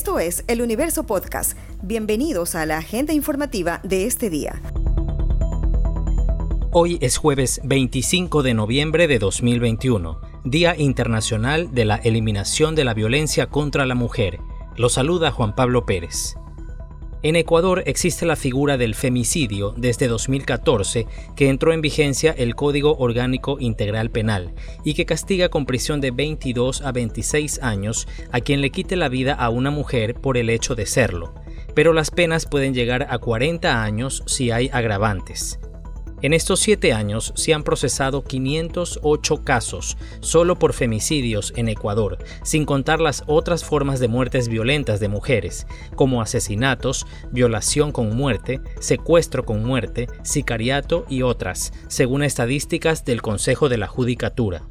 Esto es El Universo Podcast. Bienvenidos a la agenda informativa de este día. Hoy es jueves 25 de noviembre de 2021, Día Internacional de la Eliminación de la Violencia contra la Mujer. Lo saluda Juan Pablo Pérez. En Ecuador existe la figura del femicidio desde 2014, que entró en vigencia el Código Orgánico Integral Penal y que castiga con prisión de 22 a 26 años a quien le quite la vida a una mujer por el hecho de serlo, pero las penas pueden llegar a 40 años si hay agravantes. En estos siete años se han procesado 508 casos solo por femicidios en Ecuador, sin contar las otras formas de muertes violentas de mujeres, como asesinatos, violación con muerte, secuestro con muerte, sicariato y otras, según estadísticas del Consejo de la Judicatura.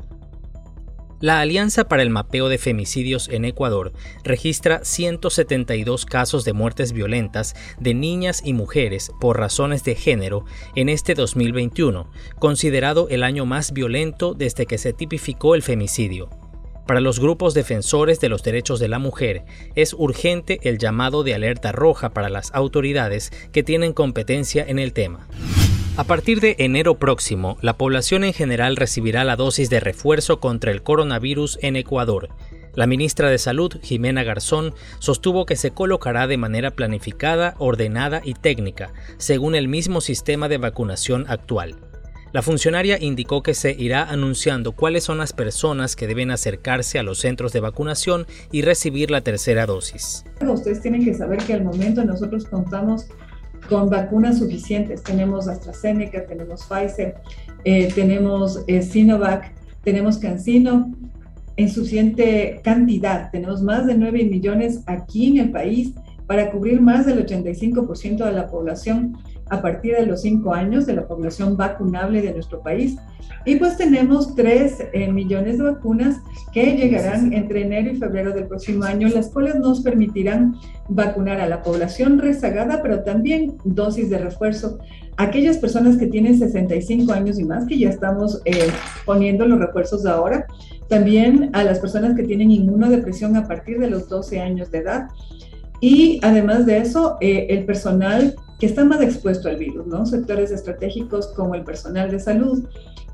La Alianza para el Mapeo de Femicidios en Ecuador registra 172 casos de muertes violentas de niñas y mujeres por razones de género en este 2021, considerado el año más violento desde que se tipificó el femicidio. Para los grupos defensores de los derechos de la mujer, es urgente el llamado de alerta roja para las autoridades que tienen competencia en el tema. A partir de enero próximo, la población en general recibirá la dosis de refuerzo contra el coronavirus en Ecuador. La ministra de Salud, Jimena Garzón, sostuvo que se colocará de manera planificada, ordenada y técnica, según el mismo sistema de vacunación actual. La funcionaria indicó que se irá anunciando cuáles son las personas que deben acercarse a los centros de vacunación y recibir la tercera dosis. Ustedes tienen que saber que al momento nosotros contamos con vacunas suficientes. Tenemos AstraZeneca, tenemos Pfizer, eh, tenemos eh, Sinovac, tenemos CanSino en suficiente cantidad. Tenemos más de 9 millones aquí en el país para cubrir más del 85% de la población a partir de los 5 años de la población vacunable de nuestro país. Y pues tenemos 3 eh, millones de vacunas que llegarán entre enero y febrero del próximo año, las cuales nos permitirán vacunar a la población rezagada, pero también dosis de refuerzo. Aquellas personas que tienen 65 años y más, que ya estamos eh, poniendo los refuerzos ahora, también a las personas que tienen inmunodepresión a partir de los 12 años de edad. Y además de eso, eh, el personal que está más expuesto al virus, ¿no? Sectores estratégicos como el personal de salud,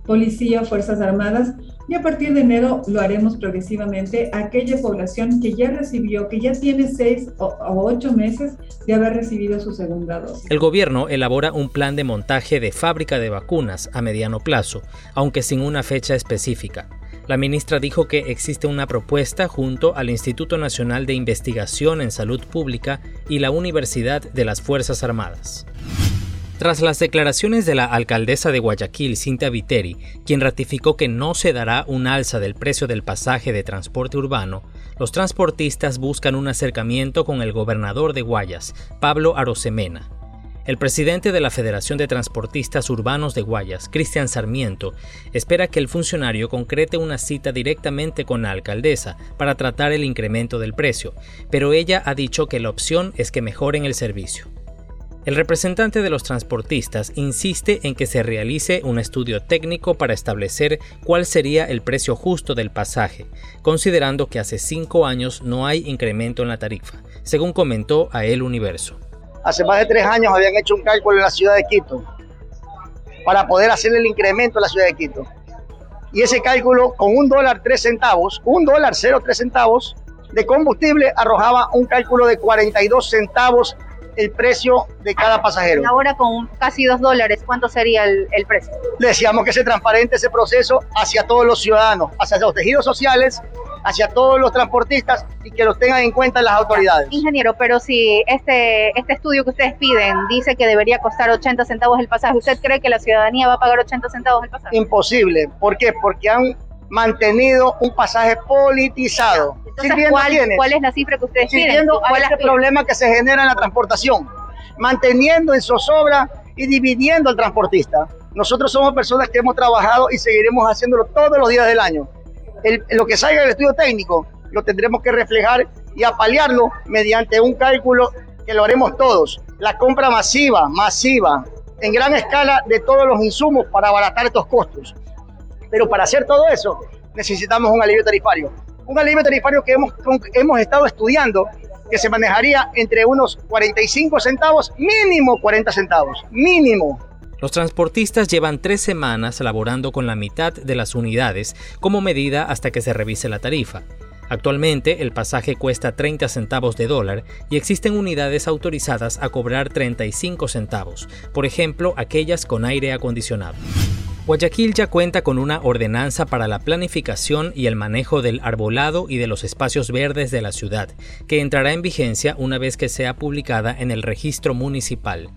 policía, Fuerzas Armadas, y a partir de enero lo haremos progresivamente a aquella población que ya recibió, que ya tiene seis o, ocho meses de haber recibido su segunda dosis. El gobierno elabora un plan de montaje de fábrica de vacunas a mediano plazo, aunque sin una fecha específica. La ministra dijo que existe una propuesta junto al Instituto Nacional de Investigación en Salud Pública y la Universidad de las Fuerzas Armadas. Tras las declaraciones de la alcaldesa de Guayaquil, Cintia Viteri, quien ratificó que no se dará un alza del precio del pasaje de transporte urbano, los transportistas buscan un acercamiento con el gobernador de Guayas, Pablo Arosemena. El presidente de la Federación de Transportistas Urbanos de Guayas, Cristian Sarmiento, espera que el funcionario concrete una cita directamente con la alcaldesa para tratar el incremento del precio, pero ella ha dicho que la opción es que mejoren el servicio. El representante de los transportistas insiste en que se realice un estudio técnico para establecer cuál sería el precio justo del pasaje, considerando que hace cinco años no hay incremento en la tarifa, según comentó a El Universo hace más de tres años habían hecho un cálculo en la ciudad de Quito para poder hacer el incremento en la ciudad de Quito. Y ese cálculo con un dólar tres centavos, un dólar cero tres centavos de combustible arrojaba un cálculo de 42 centavos el precio de cada pasajero. Y ahora con casi dos dólares, ¿cuánto sería el, el precio? Decíamos que se transparente ese proceso hacia todos los ciudadanos, hacia los tejidos sociales hacia todos los transportistas y que los tengan en cuenta las autoridades. Ingeniero, pero si este, este estudio que ustedes piden dice que debería costar 80 centavos el pasaje, ¿usted cree que la ciudadanía va a pagar 80 centavos el pasaje? Imposible. ¿Por qué? Porque han mantenido un pasaje politizado. Entonces, ¿cuál, ¿cuál, es la cifra que ustedes piden? ¿Cuál es el problema que se genera en la transportación? Manteniendo en zozobra y dividiendo al transportista. Nosotros somos personas que hemos trabajado y seguiremos haciéndolo todos los días del año lo que salga del estudio técnico lo tendremos que reflejar y apalearlo mediante un cálculo que lo haremos todos. La compra masiva, masiva, en gran escala de todos los insumos para abaratar estos costos. Pero para hacer todo eso necesitamos un alivio tarifario. Un alivio tarifario que hemos, hemos estado estudiando que se manejaría entre unos 45 centavos, mínimo 40 centavos, mínimo. Los transportistas llevan tres semanas laborando con la mitad de las unidades como medida hasta que se revise la tarifa. Actualmente el pasaje cuesta 30 centavos de dólar y existen unidades autorizadas a cobrar 35 centavos, por ejemplo aquellas con aire acondicionado. Guayaquil ya cuenta con una ordenanza para la planificación y el manejo del arbolado y de los espacios verdes de la ciudad, que entrará en vigencia una vez que sea publicada en el registro municipal.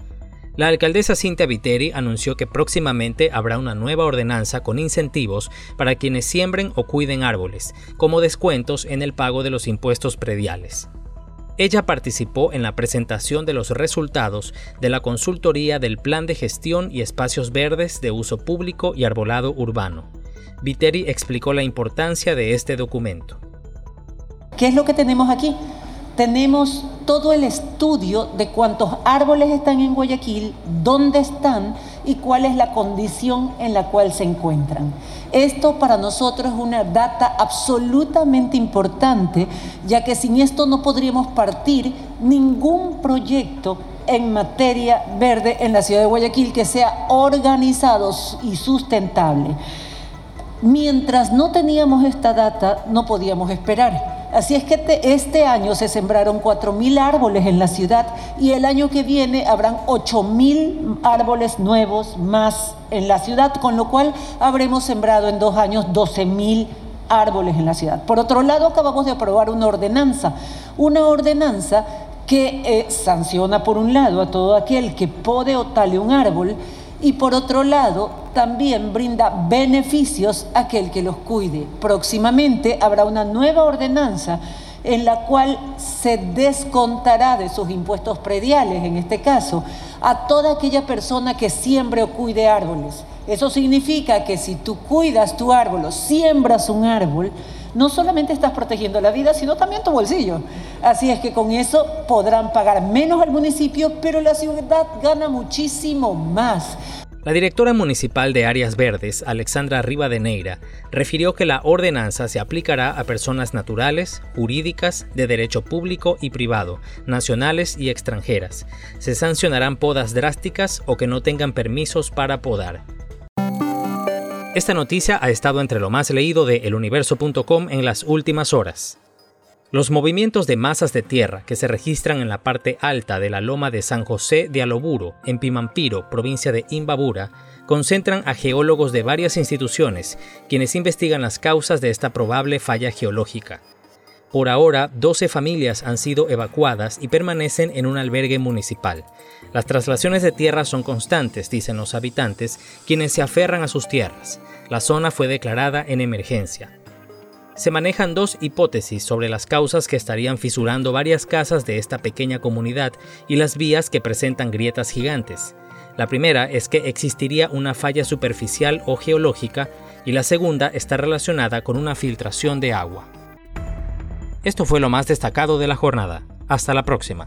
La alcaldesa Cintia Viteri anunció que próximamente habrá una nueva ordenanza con incentivos para quienes siembren o cuiden árboles, como descuentos en el pago de los impuestos prediales. Ella participó en la presentación de los resultados de la consultoría del Plan de Gestión y Espacios Verdes de Uso Público y Arbolado Urbano. Viteri explicó la importancia de este documento. ¿Qué es lo que tenemos aquí? Tenemos todo el estudio de cuántos árboles están en Guayaquil, dónde están y cuál es la condición en la cual se encuentran. Esto para nosotros es una data absolutamente importante, ya que sin esto no podríamos partir ningún proyecto en materia verde en la ciudad de Guayaquil que sea organizado y sustentable. Mientras no teníamos esta data, no podíamos esperar. Así es que este año se sembraron 4.000 árboles en la ciudad y el año que viene habrán 8.000 árboles nuevos más en la ciudad, con lo cual habremos sembrado en dos años 12.000 árboles en la ciudad. Por otro lado, acabamos de aprobar una ordenanza, una ordenanza que eh, sanciona por un lado a todo aquel que pode o tale un árbol y por otro lado también brinda beneficios a aquel que los cuide. Próximamente habrá una nueva ordenanza en la cual se descontará de sus impuestos prediales, en este caso, a toda aquella persona que siembre o cuide árboles. Eso significa que si tú cuidas tu árbol o siembras un árbol, no solamente estás protegiendo la vida, sino también tu bolsillo. Así es que con eso podrán pagar menos al municipio, pero la ciudad gana muchísimo más. La directora municipal de Áreas Verdes, Alexandra Rivadeneira, refirió que la ordenanza se aplicará a personas naturales, jurídicas, de derecho público y privado, nacionales y extranjeras. Se sancionarán podas drásticas o que no tengan permisos para podar. Esta noticia ha estado entre lo más leído de eluniverso.com en las últimas horas. Los movimientos de masas de tierra que se registran en la parte alta de la loma de San José de Aloburo, en Pimampiro, provincia de Imbabura, concentran a geólogos de varias instituciones, quienes investigan las causas de esta probable falla geológica. Por ahora, 12 familias han sido evacuadas y permanecen en un albergue municipal. Las traslaciones de tierra son constantes, dicen los habitantes, quienes se aferran a sus tierras. La zona fue declarada en emergencia. Se manejan dos hipótesis sobre las causas que estarían fisurando varias casas de esta pequeña comunidad y las vías que presentan grietas gigantes. La primera es que existiría una falla superficial o geológica y la segunda está relacionada con una filtración de agua. Esto fue lo más destacado de la jornada. Hasta la próxima.